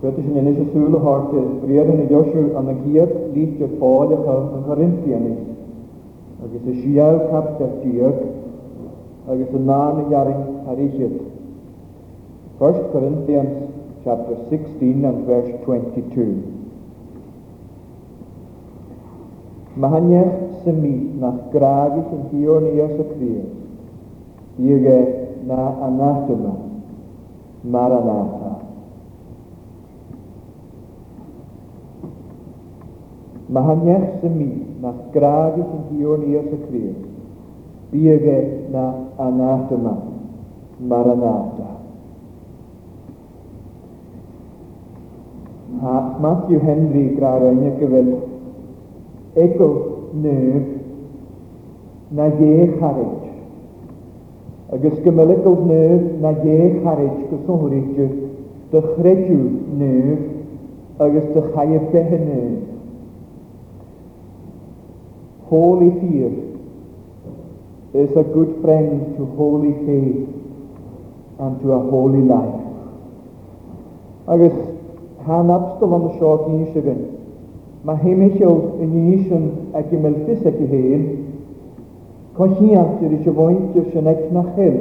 British in is sule harte breden in Joshua an agiert liegt der Pole an Korinthien is. Agus is siel kap der Dirk agus yn nan jaring harisiet. 1 Corinthians chapter 16 and verse 22. Mahaniach symi nach gragis yn dion i Iesu Christ. Diege na e anathema. Maranatha. Mae hanes y mi e na graag sy'n dion i os y clir. Biege na yma. Mae'r anathema. yma. A Matthew Henry graag e, yn y gyfer ego nef na ie charage. Agus gymylog o nef na ie charyd charage gysonwyrdd dychredw nef agus dychai y behen nef. Holy fear is a good friend to holy faith and to a holy life. Agus han abstol an seo gíisigan, ma heimiisiol in níisian a gimil fisa i héin, Cochiant yr eisiau fwynt yw'r sy'n eich na chyl,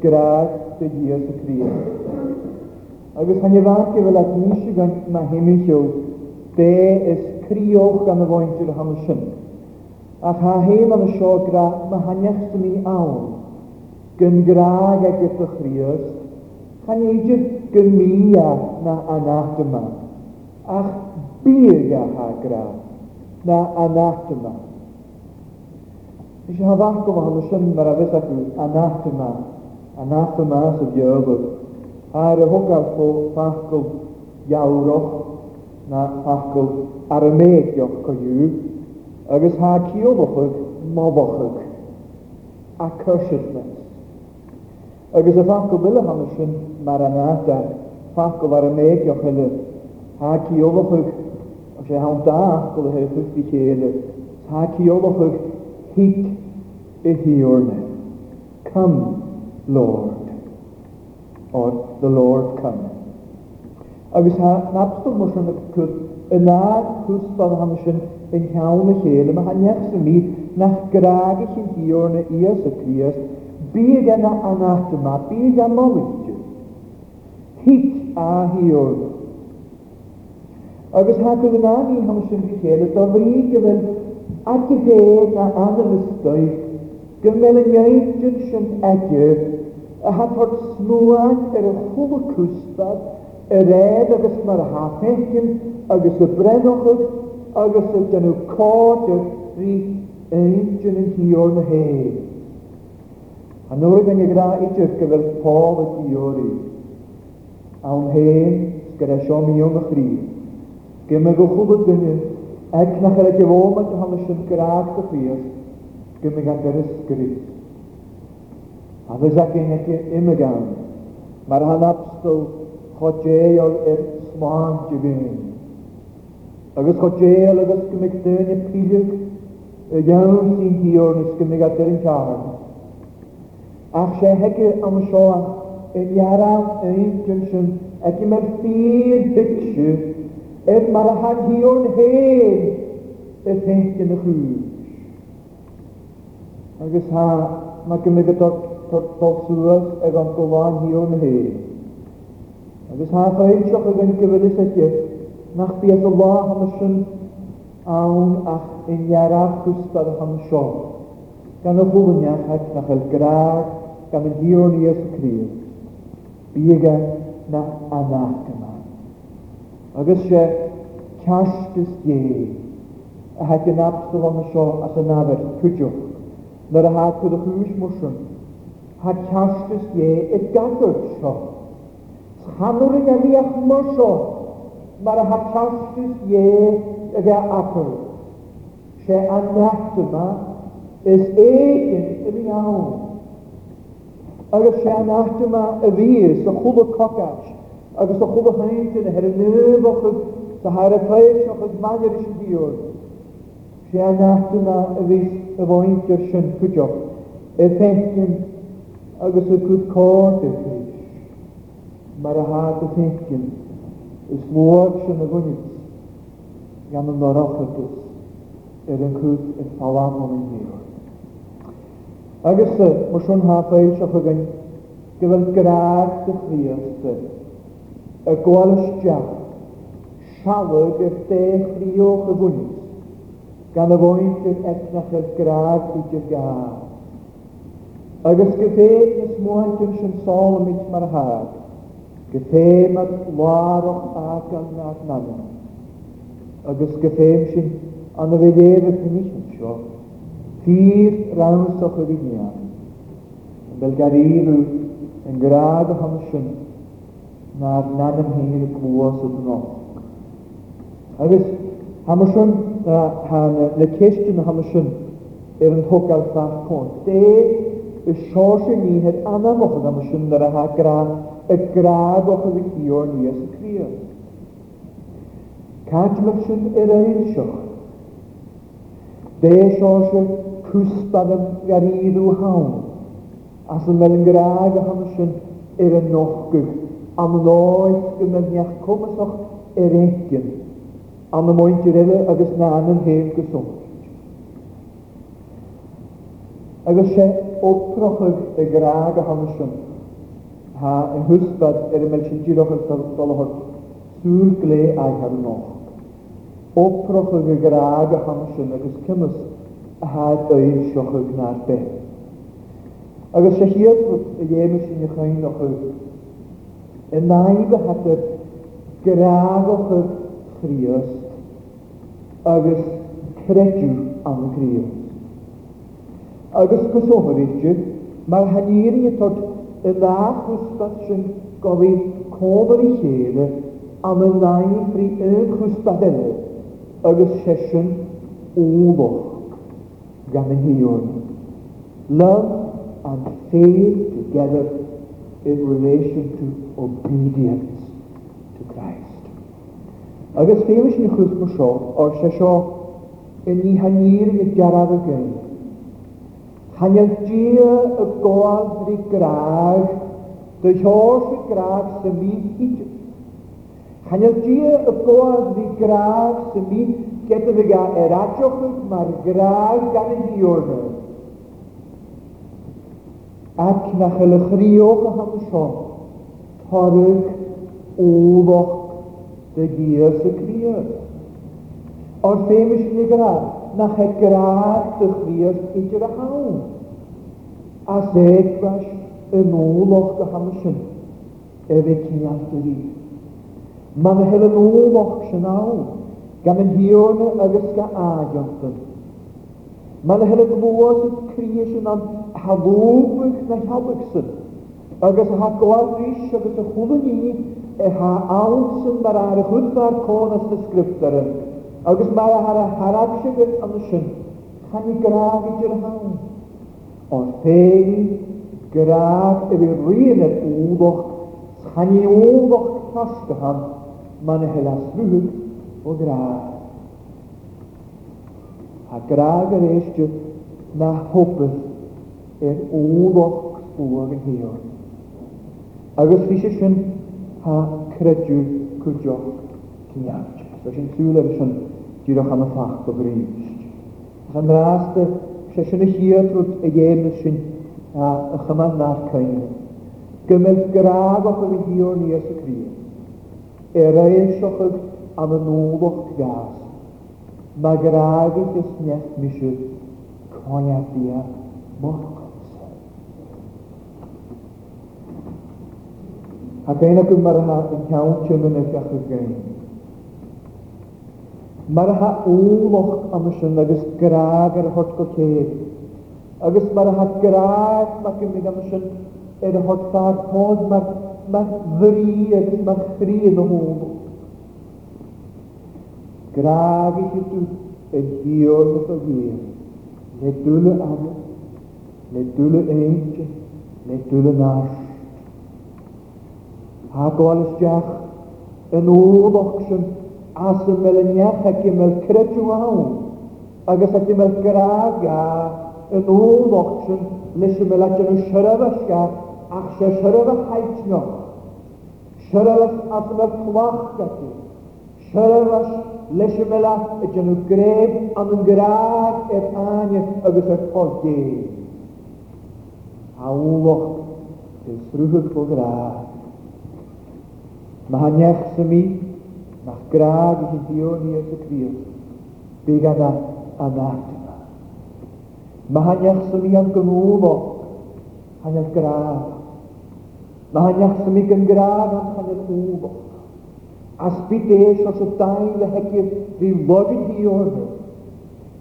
graag dy Dios y Cris. Agus hann i farc fel at níisigan ma heimiisiol, de is crioch gan y fwynt yw'r hansyn a pa hef yn y sio gra mahaniach sy'n mi awn, gyn graag ag eich ychrios, chan eidir gymia na anach yma. ach byg a ha gra na anach yma. Nes i hadd ac hwnnw sy'n ac yw anach yma. Anach yma sy'n diogwyd, ar y hwngal ffo ffacol iawroch na ffacol arameigoch cohiwg, agus há ciomachug mábachug a chuisiirnas. Agus a bha go bile hana sin mar an áta fa go bhar a méid a chuile há ciomachug a sé há dá go le hir chuí chéile há ciomachug hiic i hiorne. Come, Lord, or the Lord come. Agus há napstal mo sin a cwt yn ar hwstal hana sin yn cael y llel, yma haniach sy'n mi, nach graag i chi'n dior na ias y crias, bydd yna anach yma, bydd yna lydio. Hyt a hiol. Agus hag oedd yna ni hwn sy'n fi llel, y dofri gyfyn ac y hedd a anafystoi, gyfel yn iaith iawn sy'n edrych, a hathod smwag yr ychwb y cwsbad, yr edd agus mae'r yn agus y yn agos y dyn nhw cod yw rhi ein yn hi na hei. A nŵr ydyn ni gyda idio'r gyfer Paul y diori. o'n hen gyda sio mi o'n ychri. Gym yn gwchwb y dynu, ac na chyra gyfom yn gyhannes yn graag dy ffyr, gym yn gyda'r ysgri. A fydd ac yn ym y gan, mae'r hanabstol chodgeol i'r swan gyfyn agus cho déal agus go meid déine píideach a dheann sí díornas nes gymig a yn tear. Ach sé hegyr am seo inhearrám a intin sin ag i mar fír bitse ag mar a hen y i féinte na chuúis. Agus há na go mé go tolsúas ag an goháin híorn hen. Agus ha, féil seo a gan gofuidir sa nach bi go Allah hana sin ach ach inhearach chusta a Gan seo. Gan a bhuaneach nach el graag gan an híorníos críos. Biega nach anach yma. Agus se sé casgus dé a ha gen absta hana seo as an afer cwydioch. Nyr a ha cwyd o chwys mwysyn. Ha casgus dé e gadwyd seo. Hanwyr y gafiach mwysyn mae'r hapawstus ie yga apel. Lle yma, ys egin yn iawn. Agus lle yma y fys, y chwb o y cocash, ys y chwb y haint yn hyr nef o'ch sy'n hair y cleis o'ch yn manir ysg diwr. Lle yma y fys y fwynt yr sy'n cwdioch. Y ffentyn, ffentin ys y cwb cwrt y fys. Mae'r hart y ffentin. Is mwag sy'n y gúnit gan an doráchagus ar o'n cúd in fáhán ysdy, dhéir. Agus marisiún hápail se chugan go bhfuil gráach do y a diach seala gur ddech rioch y gúnit gan y bhaint ar etnach ar gráach i de gá. Agus go dé is móhaintún sin sála mit mar Gytheim at lwarwch a gyngor nawn. Agos gytheim sy'n an y fydd yn hynny sy'n sio. Fyr raws o'ch yr uniad. Yn belgar fel garif yn gradd o er sy'n na'r nan ymhyn y glwys yn nos. Agus hamsyn na cestiwn o hamsyn er yn hwgal ffaf cwnt. Dei y sios yn un yr anamwch yn hamsyn ar a ha gradd y gradd o ni chyddigion Iesu Grist. Cadlwysyn yr eilsioch. Deisosio cwsbad yn o hawn. As yn mynd yn gradd o hamsyn yr ynochgyg. Am loes gymyniach cwmysoch yr egin. Am y mwyn tirile agos na'n yn hen gyswm. Agos se oprochyd y gradd o hamsyn ha yn hwysbad er ymel sy'n gyroch yn dolhor sŵr gle a hernoch. Oproch yw gyrraag a hamsyn agos cymys a had oed sioch yw gnar be. Agos se hiad y ddiem sy'n ych ein o'ch yw. Y naib a hadr gyrraag o'ch yw ag agos credw am Ag Agos gwsohor eich mae'r haneri y yn dda sy'n gofyn cof yr i lleir am y ddau ffri yn enw yr y sesiwn olwch gan y hiwn. Love and faith together in relation to obedience to Christ. Agus féle sin chus mo seo, or se seo in ní haníir i garad o gain. Hanygia y goad i graag, dy hios y graag sy'n mi hyd. Hanygia y goad i graag sy'n mi gyda dy ga eradioch yn mae'r graag gan y diwrn. Ac na chylchriwch y hamsio, torwch ofoch dy gyrs y cryr. O'r ffeim ysgrifennu graag, na hegraag de grier in je haal. As ik was een oorlog de hamsen, er ik niet achter wie. Maar een hele oorlog zijn al, gaan een hierne agus ga aanjachten. Maar y hele woord het creëren aan halobig na halbigsen. Agus ha gladrish hwn yn chulani e ha alsen maar aardig hudbaar ysgrifft ar skrifteren agus mae a e har harag sydd an sin sy'n graag i graf i ddyn hawn. Ond pegi graag i fi rhan yr i chani tas tasgahan man y helas rhwyd o graf. A graf yr eisiau na hwbydd yr údoch sbwag yn hiol. Agus fi sy'n ha crediw cwrdioch cyniarch. Rwy'n sy'n cwl ar ysyn dyrwch am y ffach o grist. Ac yn rhas y sesiwn y hir drwy y gem y sy'n a ychymad na'r cain. Gymell graf o'ch yn hir o'n ys y crir. Er ein siochyd am y nôl o'ch gas. Mae graf i'n ysnech misydd coiadia mor Ac ein ac yma'r yn cael tiwn yn eich achos gain. Mae'r ha úlach am sin agos graag ar hort go chéad. Agos mae'r ha graag mac gymryd am sin ar hort fad hod mac mac ddri agus mac ddri yn y hwn. Graag i chi yn hiol o gwyr. Ne dwyl y am, ne dwyl y eich, ne dwyl y nash. Ha gwael ysdiach yn úlach sin asym mel yniach ac ymel credwawn, agos ac ymel graag a yn ôl ocsyn, nes ymel ac yn siarad ysga, ac sy'n siarad y haitno, siarad ys asym y clach gati, siarad ys les ymel ac yn greb am yn graag er anio anya agos y codi. A ôl ocsyn, sy'n rhywbeth o graag. Mae hanyach sy'n mynd Mae'r gradd i Gideon Iesu Grist, byg yna anathema. Mae hanyach sy'n mi am gymwb o. Hanyach gradd. Mae hanyach sy'n mi gan gradd am haniach o. As byd eis os y dain le hegyr fi lofyd i chi o'r hyn.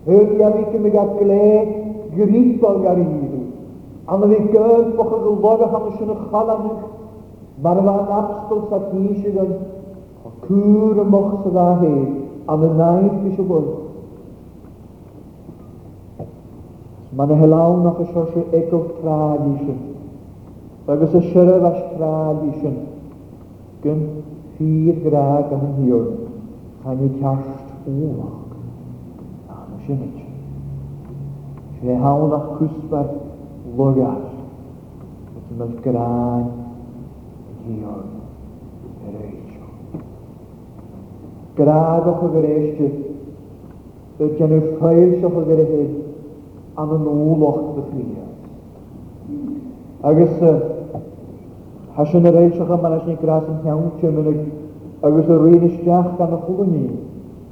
Hyn i am i gymig at gled gyrifol ar i ni. A Am fi gyrdd bwch yn gwybod lofyd am ysyn y chalam. Mae'r fan abstol sa'n gysig yn Cŵr y moch sydd â hi, am y naid gysio bwyd. Mae'n y helawn o'ch ysio si egof traed eisiau. Agos y siarad as traed eisiau. Gym ffydd graag am yn hiwr. Chan i cast wlag. Am y sianid. Fe hawn o'ch cwsbar logal. Mae'n graag hiwr. Yr eich. Graag o'ch ag yr eisdi, y gennyr ffeil sioch ag yr hyn, an yn ôloch dy ffrinia. Agus, hasion yr eil sioch am anas ni gras yn iawn mynd agus yr un istiach gan y ni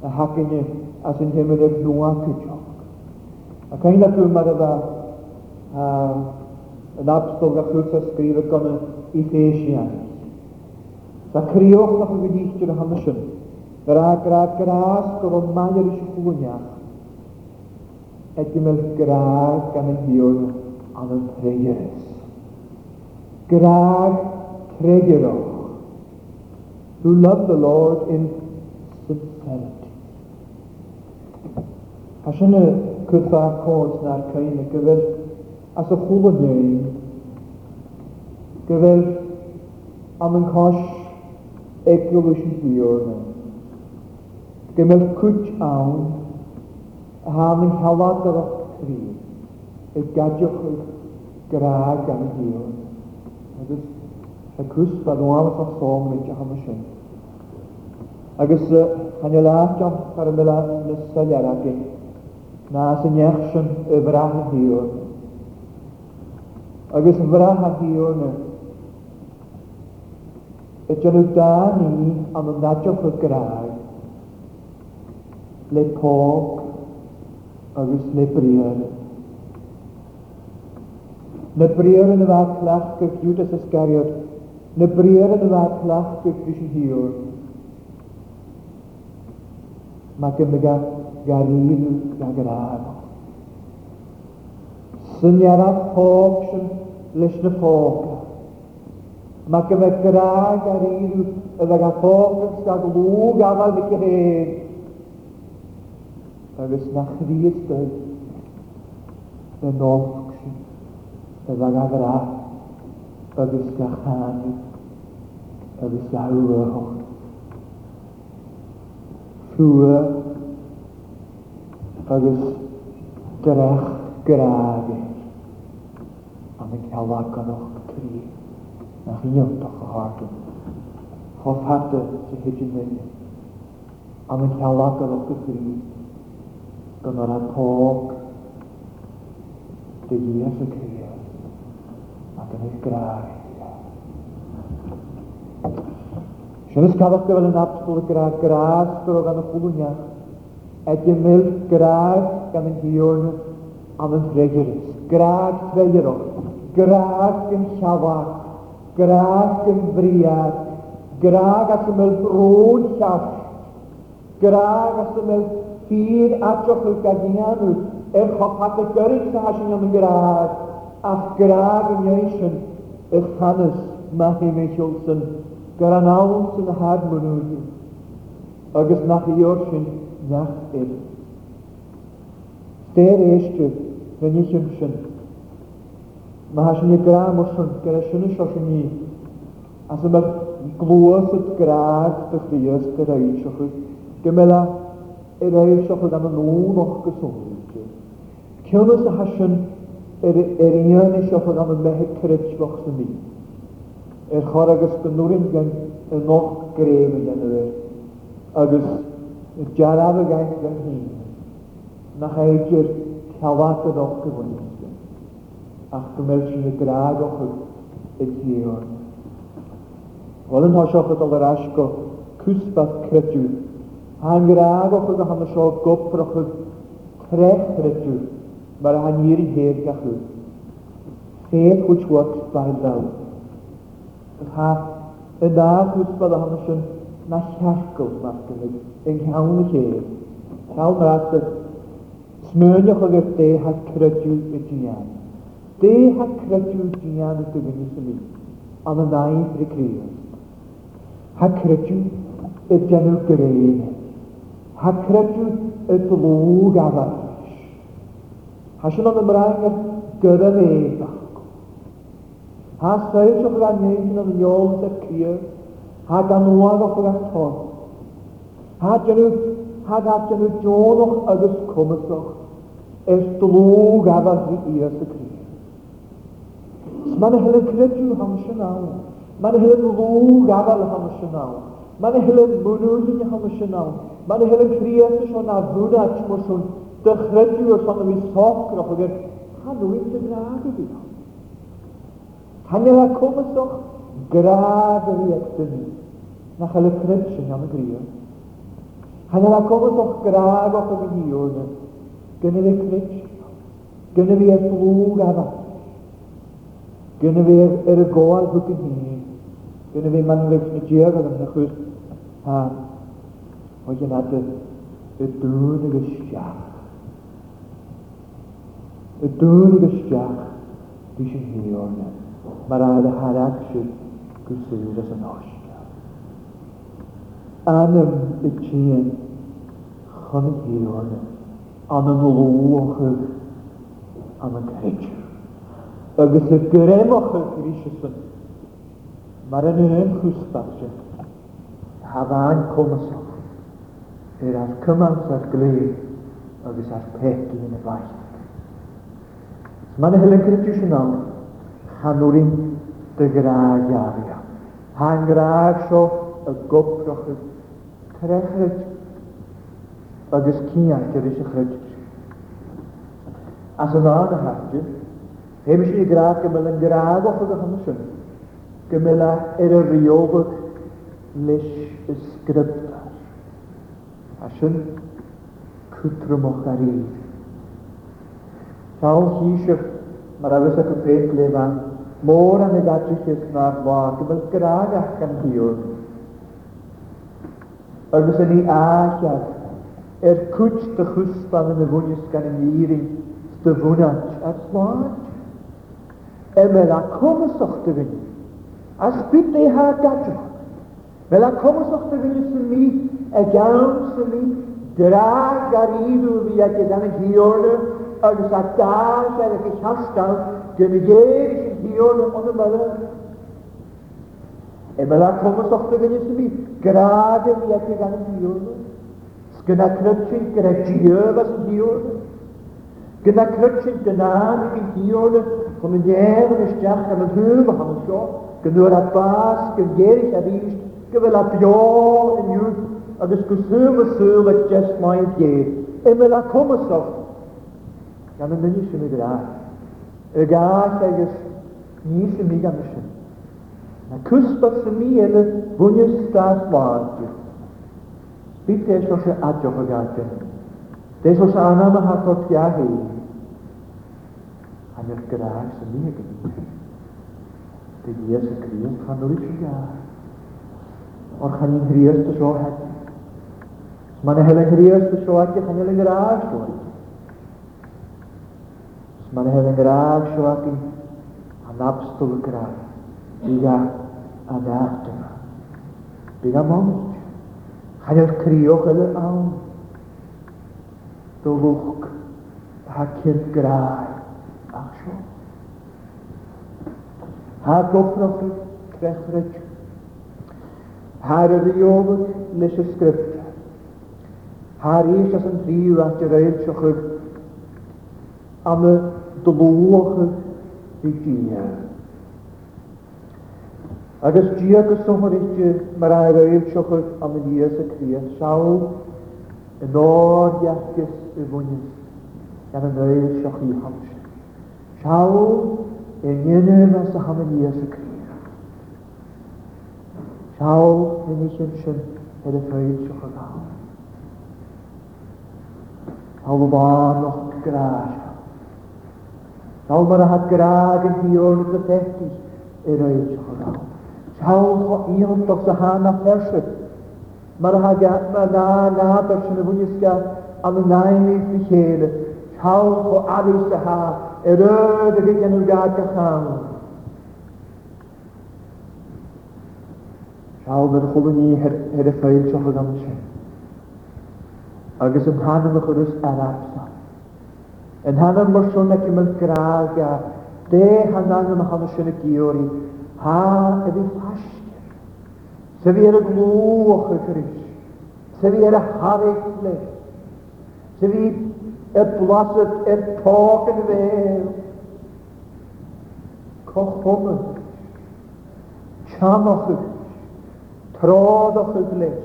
a sy'n hagyni as yn hymunig nwa cydioch. Ac ein at yw'n meddwl yn abstol gach wrth ysgrifau gan y i ffeisiau. Da crioch o'ch yn gynnylltio'r hamasyn. Grad, grad, gras, gofod mai ar eisiau chwynach. Edym yr grag gan y hiwn am y pregyrus. Grag pregyrwch. Who love the Lord in sincerity. A sy'n y cwrdd cwrs na'r cain y gyfer as y chwl yn ein gyfer am yn cosh eglwys i diwrnod. Dim Gymel cwch awn, a ham yn hawad ar o'ch tri, y gadiwch eich graag am hyn. Agos, y cwys fel nhw am o'ch sôn yn eich ham ysyn. Agos, hanyo laach am ar y mela nesol ar agi, na sy'n iachsyn y frach y diw. Agos, frach y diw na, y dyn nhw da ni am ymdadioch y graag, le pob agus le briar. Na briar yn y fath llach gyf Judas Iscariot, na briar yn y fath llach gyf Fysi Hiwr. Mae gymryd gymryga garydd ag yr ar. Syniarad pob sy'n leis na pob. Mae gymryd garydd ag a pob yn sgag lwg afal i gyda'n agus na chríosdóid na nófsi a bhain agrá agus na cháni agus na uahoch. Rúa agus drach gráge an yn cael aganoch tri na chyniontoch o hartyn. Hoff hata sy'n hydyn yn yn cael aganoch y ar pob dy Ddies y Cris ac yn eich graig. Sianes cafodd gyfer yn absol y graag gras gyro gan y chwlwnia, edymil graag gan yn hiwn am yn ffregyrus, graag treirog, graag yn llawag, graag yn friad, graag at ymwyl rôn llall, graag at ymwyl Bydd adrochwch a gyniadw, eich hopat y gyrrych na sy'n am yn graag, a graag yn ieisyn, eich hanes, machu meis olsyn, gyda nawn sy'n had mwynhwydi, agos na chi o'r sy'n nach Der Steir fe ni sy'n sy'n. mae has yn y graam o'r sy'n, gyda sy'n eich sy'n ni, a sy'n mae'r glwys y graag dy chi gyda eich o'r Gymela, er eisoch gan an Cyn ys y hasyn er hasan ar dhéana seoch gan an methe creidslach sy'n mi. Er chor agus go yn gan a nach gréim gan bhé. agus dearab a gan gan hí nach éidir cehacha nach go bhaiste. Ach go mé sin na grágacha i Wel yn tá seocha a rás go cwsbeth creidú Han graag op de handen zal kop vroeg krijgt het u, maar han hier heer gaat u. Geen goed woord bij wel. Ha, en daar goed bij han handen zijn na scherkel maken het, en gaan we heer. Gaan we raad het, smeunig op het dee had kruid u het jaan. Dee had kruid u het jaan het te genissen niet, aan een naai verkregen. Had kruid u het jaan ook hacredw y glwg afall. Hasyn o'n ymrang ar gyda neb ac. Ha saith o'r angen yn ymwneud â'r cyr, ha ganwad o'r aton. Ha dynw, ha dynw dionoch agos cwmysoch, ers glwg afall i i'r y cyr. Mae'n hylen credw hamsyn awr. Mae'n hylen lwg afall hamsyn awr. Mae'n hylen mwrwyd yn hamsyn awr. Maar de hele vrienden zo naar Buddha, ik moest zo'n de grutjuur van de wishokker op een ga nooit te dragen die i fi. je daar cwm yn Graden die yr iech dyn Na hele grutje aan de grieën. Kan je daar komen toch graag op de miljoenen? Kunnen we grutje? Kunnen we het vloog hebben? Kunnen we er een goal hoeken hier? Kunnen we mannen weg met jurgen en Ond yna dy, y dŵn ag ysdiach. Y dŵn ag ysdiach, di sy'n hir o'r na. Mae'r aedd y harag sy'n gwsyd as yn osgar. Anam y tîn, chon yn hir o'r na. An yn lwch ag, an yn creidr. Agus y gyremwch ag grisysyn, mae'r yn yr yn chwstaf sy'n hafan comasol sydd ar cymaint a'r glir agus ar pegi yn y faith. So mae'n hylen credisiynol chanwrin dy graag aria. Han graag so y gobroch y trechryd agus cian gyda eisiau chryd. As yna yn y hartio, heb eisiau graag gymryd yn graag o'ch oedd y hymysyn. Gymryd er y riogod nes ysgrybt a Asyn cwtrwmoch ar un. Sawl hysig mae'r awys ac yn le fan môr am y dadrysig na'r fawr gyfel graag ac am hiwr. Yr fysyn ni asiad er cwt dy chwsban yn y fwnys gan y miri dy fwnat a slwad. Emel a comysoch dy fyny. A sbyd neu ha gadwch. Mel a comysoch dy fyny sy'n mi e gamsli drag ar idw fi ac ydyn yn hiorna agus a gas ar eich hastal gyn i geir eich hiorna ond y mydda. E mydda Thomas Ochta gyn ysyn fi, grad yn fi ac ydyn yn hiorna. Sgyna crypsi gyda geof as yn hiorna. Gyda crypsi dynan yn hiorna Kom in jaren is sterk en het heuvel van het zo. Genoor dat baas, gegeerig en wist, gewel dat jaar en juur agus go súla súla just main gé. Ime a cumasach gan an duine sin idir áth. Y gath agus ní sem mí gan sin. Na cuspa sa mí eile bhuine stááte. Bí éis se adeoch a gáte. Déis os anam a hatá ceahé. Anar gráth sa mí gan. Dy Iesus Grym pan o'r eisiau gael. O'r chan i'n hrir dy sio heddi. Man y helen gries y sioag ych helen graag sioag. Man y helen graag sioag yn anabstol graag. Biga anabdyn. Biga mont. Hanel criwch yn yr awn. Dolwch ha cynt graag a sio. Ha gofnod crefryd. Ha'r yr iofod nes y sgrift. Har eisas yn ddiw at yr eich ag am y dlwch ag i gynia. Agos diag y eich eisio mae'r air eich ag am y nias y cria sawl yn o'r iachus y fwynys gan yn eidsioch i hamsi. Sawl yn unig as y am y nias y cria. Sawl yn eich yn sy'n edrych eich ag am. Dal fawr o graag. Dal mar a graag yn hiwr dy bethi yr oed chwrw. Sawl o ion dos a hana fersyd. Mar a gat ma na na bersyn y fwysga am y nain i fi chele. Sawl o adus a ha yr oed y gyd yn yw gad gachan. Sawl mar chwlwn ffeil sy'n hwnnw agus yn hanam er y chwrws ar amsa. Yn hanam mwysl na cymryd graag a de hanan yn hanam sy'n y gyr i ha ydy fi Sef Se fi ar er y glw o'ch y Cris. Se fi ar er y hareg le. Sef fi y blasyd, y tog yn fel. Coch hwnnw. Chanoch y Cris. Trodd o'ch y Glis.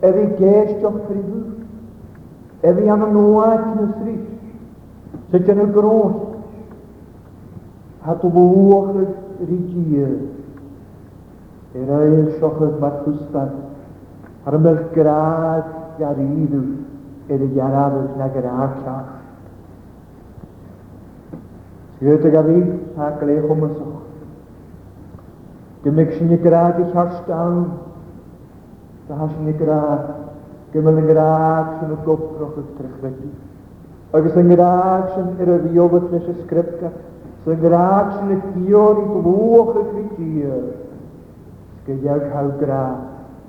Ef i geisioch ffrifl, ef i an y noaid yn ysri, sydd yn y gros, hat o bwch yr Er gyr, yr ael siochyd mae'r chwstan, ar y myll graad gair iddw, yr i garad ys na graad cach. Sydd y gafi, a gleich o mysoch. Gymig sy'n i graad i charstawn, Sa hasan ni graag. Gymryd yn graag sy'n o goproch o'r trechfedi. Agus yn graag sy'n yr y fiofod nes y sgripta. Sy'n graag sy'n y dion i blwch y cridir. Sgydiag cael graag.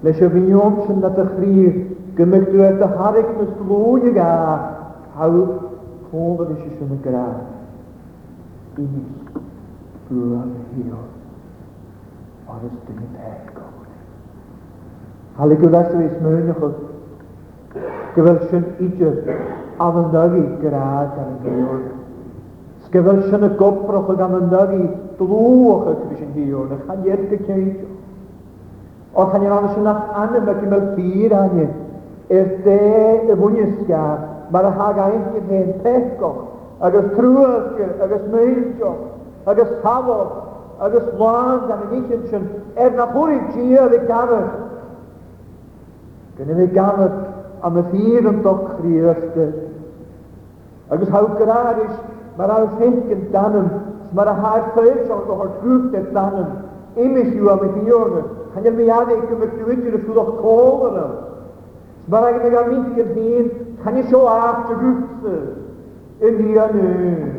Nes y fynion sy'n nad y chrir. Gymryd dwi'n e dy harig nes blwch y gaag. Haw Kolder is is een graaf. Is, bloed, heel. Alles dingen bij. Haligwyddas yw eis mewn ychyd. Gyfel sy'n idyr, amynygu graag ar y gywyr. Sgyfel sy'n y gobroch ag amynygu dlwch y cwys yn hiwr, na chaniad gyceid. O chaniad anas yn ach anem ac ymel ffyr ane, er dde y fwynysgia, mae'r hag aeth i'r hen pechgoch, agos trwy'r, agos meilgoch, agos hafoch, agos lan gan y nich yn sy'n, er na bwyd i ar y gafell, Gynnu fi ganad am y ffyr yn dochri ysgyd. Agus hawg gyrar is, mae'r ar ffync yn danym, mae'r hair ffyr sy'n dod o'r grwp yn danym. Imys yw am y ffyr yn, hangen mi adeg gymryd diwydyr y ffwyddoch col yn yw. Mae'r ag yn ag am mynd i'r hyn, hangen sio aft y grwp yn hi yn yw.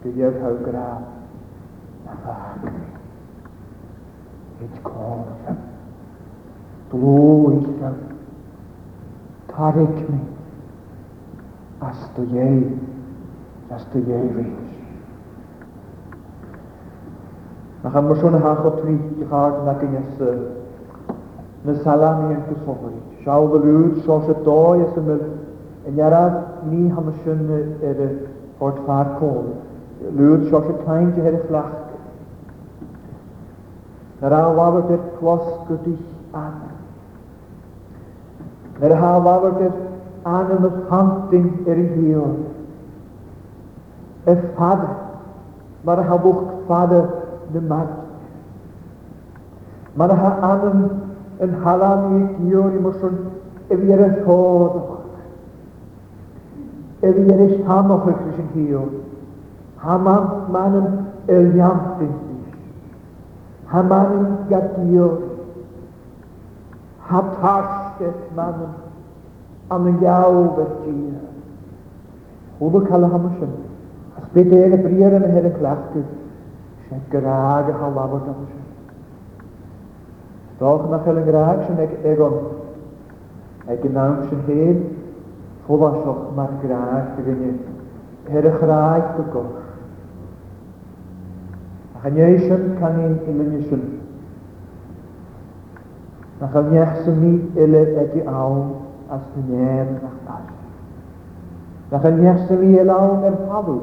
Sgydio'r hawg gyrar, na fag, it's called blwy Israel, tarig mi, as dy iei, as dy iei ri. chan mwysio na hach o tri i chard na gynias na salami yn gwsofri. Siaw dy lwyd, siaw sy doi as ymwyl, yn iarad ni ham ysyn yr ffordd ffa'r cwm. Lwyd, siaw sy cain di hedych lach. Na rawn awawr dy'r clos gydych adnod. Yr hafawyd yr anam ys hanting yr hir. Ys fad, mae'r hafwch fad y mad. Mae'r ha anam yn halam i gyr i mwysyn ef i ar y thodd. Ef i ar y sam o'ch eich sy'n hir. Hamam manam eliamtyn. Hamam gadio'r. Hatash asgett mannen an yn iaw vergina. Hwb y cael y hamasyn. As byd eir y brir yn y her y clachtu. Sy'n graag y hal afod hamasyn. Doch na chael yn graag sy'n eg egon. Eg yn nawn sy'n hyn. Fwlasoch mae'r graag dy gynnu. Her y chraig dy goch. Ac yn eisiau canu i lynisyn nach an neachsa mí ile ag ann as fannéir nach pais. Nach an neachsa mí i ann ar pabú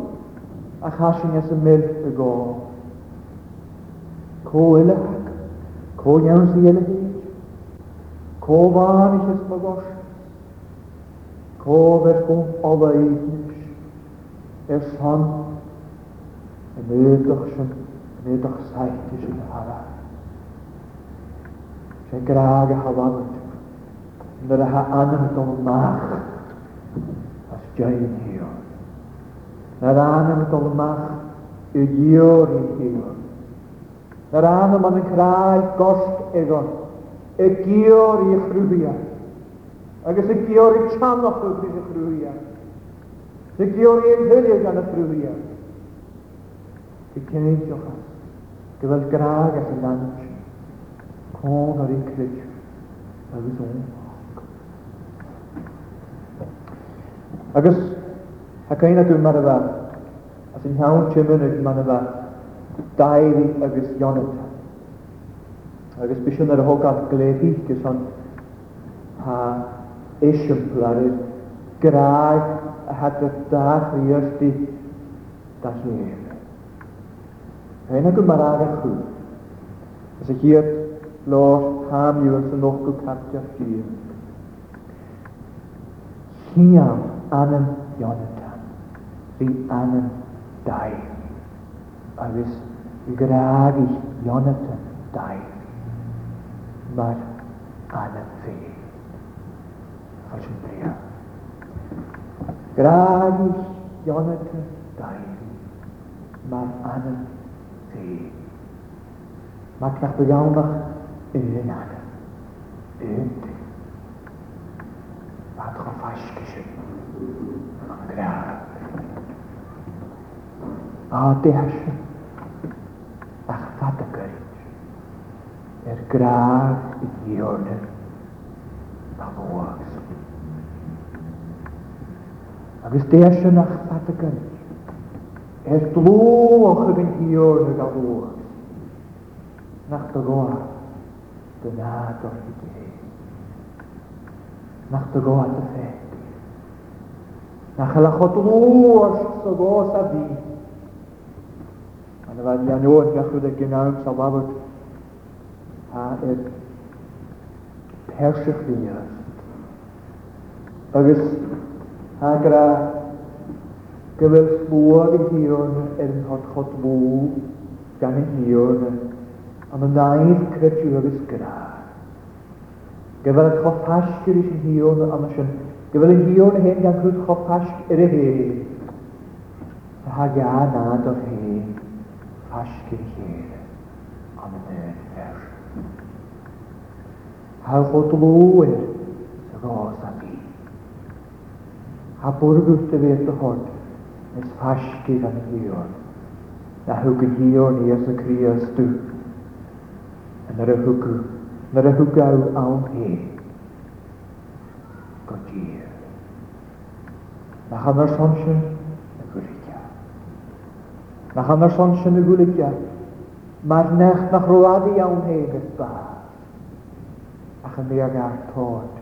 a chaisiin as a mil a gá. Có ile có neansa ile hí, có bháin is is magos, có bheith go ola ínis ar san a nőgach sin, a nőgach szájtis sy'n harach sé graag a hawan nar a ha anna go mach as dein hiú. Nar anam go mach i ddior i hiú. Nar anam an craig gost egon y gior i chrwbia agus y gior i chan o byd y chrwbia y gior i ymhylio gan y chrwbia y cynnig diolch gyda'r graag at y lantio prendre avec les, avec Agus, ha cain ag mar bha, as yn iawn timin ag mar bha, dairi agus yonet Agus bysyn ar y glefi, gys on ha eisimpl ar yr graag a hadrach dach i yrdi da hir. Hain ag mar ag a chw. As y hir Lord, ham yw yn synnwch o cardiau ffyr. Hiam anam Jonathan. Fi anem dau. Agus fi graag i Jonathan dau. Mae'r anem fi. Oes yn bria. Graag i Jonathan dau. Mae'r anem fi. Mae'r cnach iawn o'ch inat, übt, hat er festgeschüttet. Und gerade. A derse, ach fata gyrit, er graf i ddiorder, na fwag. Agus derse nach fata er dloch ag yn ddiorder na fwag. Nach dy roi dy nad o'r i gyd. Nach dy goa dy ffeg. Nach ala chod o'r so goa sa fi. Mae'n fawr fan iawn o'n gachwyd y gynnawm sa wafod a y persych fi yrst. Agus a gra gyfer bwod i hi o'n erbyn hod chod bwod gan i hi o'n am y naid creduwys grar. Gyfer y chopasg yr eisiau hion am y ysyn, gyfer y hion hyn gan crwyd chopasg yr e hyn, y hag a nad o'r hyn, chopasg yr hyn, am y dyn er. Hau o lwyr y gos am i. A bwrdd wrth y fydd y hwn, nes pasg yr am hiwn, na hwg yn hiwn i ys y cri ys dwch yn yr yhwgw, yn yr yhwgaw awn he. Godir. Na hanner sonsyn y gwylicia. Na hanner sonsyn y gwylicia. Mae'r nech na chrwadu iawn he gyda. Ac yn ddiag ar tord.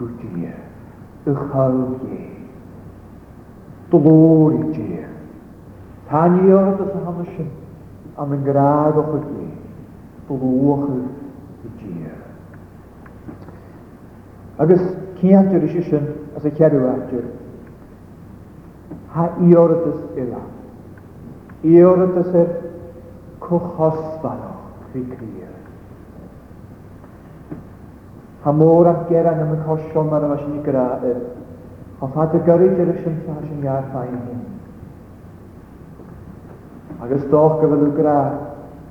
gwdir. Ych hawb ie. Dlor i dir. Tanio'r dys y hanes yn am yn gradd o'ch gwir ag y i ddír. Agus cíantar is sin as y a ceadúhaidir, ha i íoratas ila, íoratas yr cwchosfano fi cyr. Ha môr am geran am y cosion mar yma sy'n i grair, ond ha dy gyrru dyr ysyn sa sy'n iar ffain hyn. Agus doch gyfod y gra,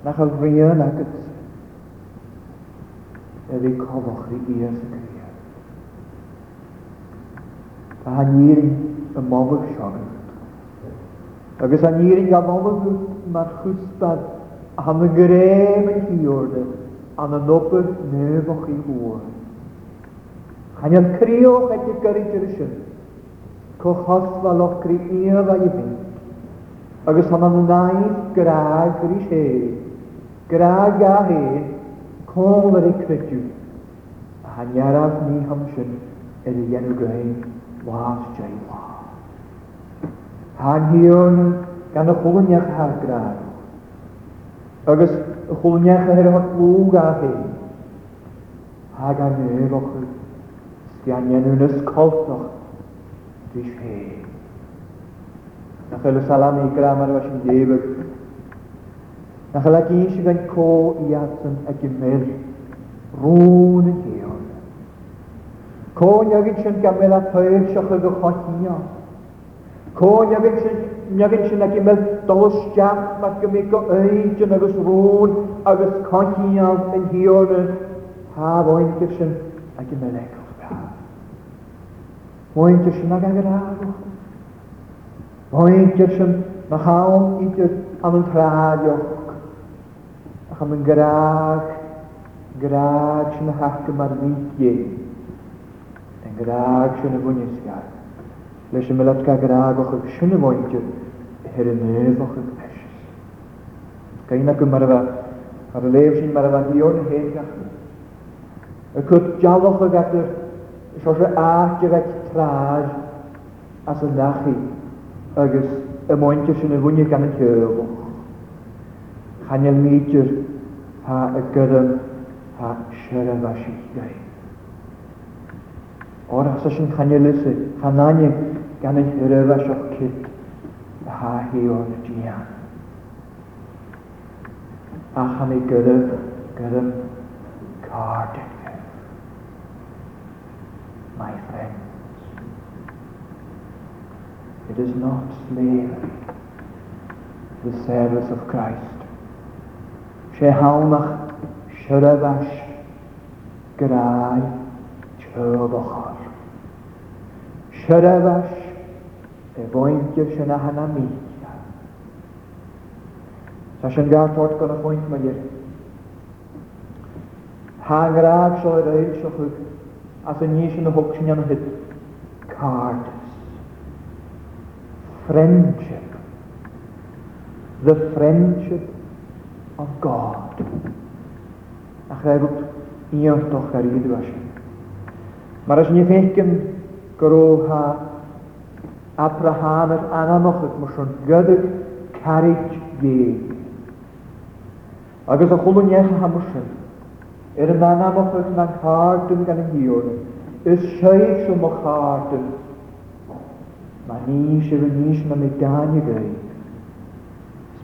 nach rhywun ac agos er ei cofoch i ysgrifennu. A ha nirin y mofod siogr. Agus a nirin gan mofod mae'r chwstad a ham yn grem yn hiwrd a'n yn obyr nefoch i hwyr. Hany'n crioch at y gyrru dyrsyn. Cochos fel o'ch grif a i fynd. Agus hama'n naid graag ryshe. Graag a hyn Call yr eicrediw, a hanieraf ni hymsyn yr i enw grein was jai was. Han hiwn gan y chwlwniach ar grau, agos y chwlwniach ar yr hotlwg a hyn, a gan efoch y sgianion yn ysgoltoch dwi'n hen. Nach ylwys alam i gram ar y fasyn Na chael ag eisiau gan co i atyn a gymryd rŵn y geol. Côn agyn sy'n gymryd a pwyr sy'n chyg o chodio. Côn agyn sy'n Miagyn sy'n ag ymwyd dolus jach ac gymig o eidyn agos rŵn agos cochial yn hion yn haf o'n gysyn ag ymwyd egos braf. O'n gysyn ag agor agos. O'n gysyn na chawn i ddyd am yn tradio Ham yn graag, graag sy'n hach yma'r nidgyn. Yn graag sy'n y gwnes gael. Leis y mylad ca graag o'ch ag sy'n y fwyntiwr, hyr y nef o'ch ag eisys. Gain ac yma'r fa, ar y lef sy'n marfa hion yn hen gach. Y cwt jalwch ag adr, sos y ach gyfeg traaj as y nachi, agos y mointiwr sy'n y fwynys gan y cyrwch. hanelmíidir ha a gyrym ha siarad a siigau. O'r asas yn chanelus y chanani gan y hyrwyr a sioch cyd a ha hi o'r dian. A chan ei gyrym, gyrym, card My friends, it is not slavery, the service of Christ. sé hánach sireheis goráid teochar. Sireheis i bhainte sin hena mí. Tá sin gatát gona bhaint mar dhé. Thráb seo réil se chu as an níos sin na hog sin an hit. Cardis. Friendship. The friendship of God. Ach dda bod iartoch ar iddw asio. Mae'r asio ni ddegyn gyrw ha Abraham yr ananoch ac mwysyn gydig carrig ge. Agos o chwlwn iech ha mwysyn. Er yn ananoch ac na'n cardyn gan y hiwn. Ys siaid sy'n mwch cardyn. Mae ni sy'n ni sy'n am ei gan i gei.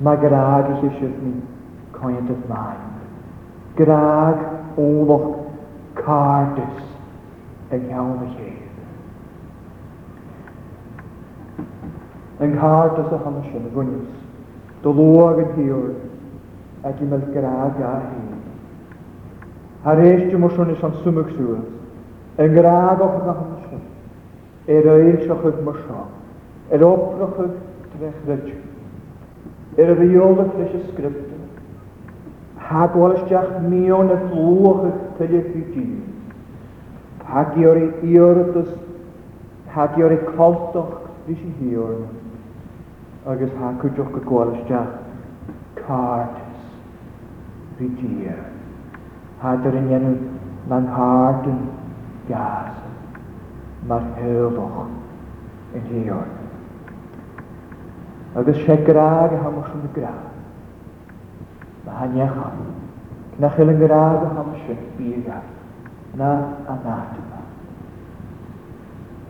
Mae gyrraeg i sy'n kan je het maken. Graag oorlog kaartes en And En kaartjes de handen van de gunjes. De logen hier. Ik je met graag heen. Haar eerste is van En graag op de handen van. Er is een het Er Er is een frisse script. Hagwalsteach mion y fflwch y tyllu ffidin. Hagior i iordus, hagior i coltoch ddys i hiorn. Agus hagwydioch y gwalsteach cartus fidia. Hadr yn enw lan hardyn gas. Mae'r hyldoch yn hiorn. Agus se graag a hamwch yn y graag na hanecha, na chylen gyrraedd y hamsyn byra, na anatyma.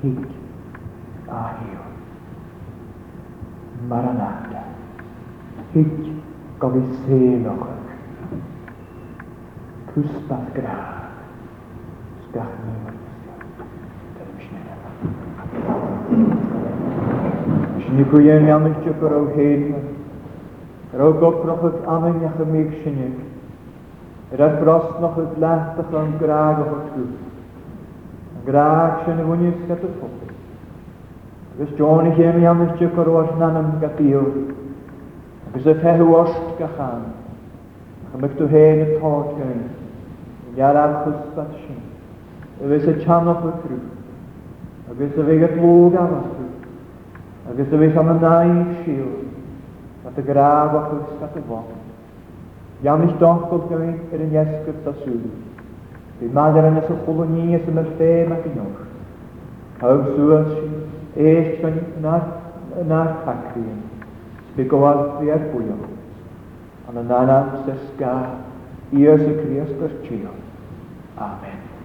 Hig a hiw. Maranata. Hig gofyd selwch. Cwsbath gyrraedd. Sgach ni mwysio. Dyna mi sy'n edrych. Sy'n i gwyau iawn eich jyfr o hen op nog het ag je y nu. Er Yr a nog het lehtach van graag het goed. Yn graag sy'n y het gada ffobl. Agus John i chym i am eich ddych o'r oes nanam gadil. Agus y ffehw ost gachan. Ac am eich dwhen y tod gyn. Iar ar chwstat sy'n. Agus y chanoch y trwyd. Agus y fe gydlwg am y trwyd. Agus y fe aan mijn nain schild a dy graag o Christ at y fo. Iawn eich doch o'r gyrwyd yr un iesgyd sa sŵl. Fy mad ar ynnes o chwlw ni ys ym yr lle mac yn ywch. Hawb sŵas eich fan yna'r cacrin. Sbigoal ddiad er bwyo. Ond yn anaf sysga i ys y Christ Amen.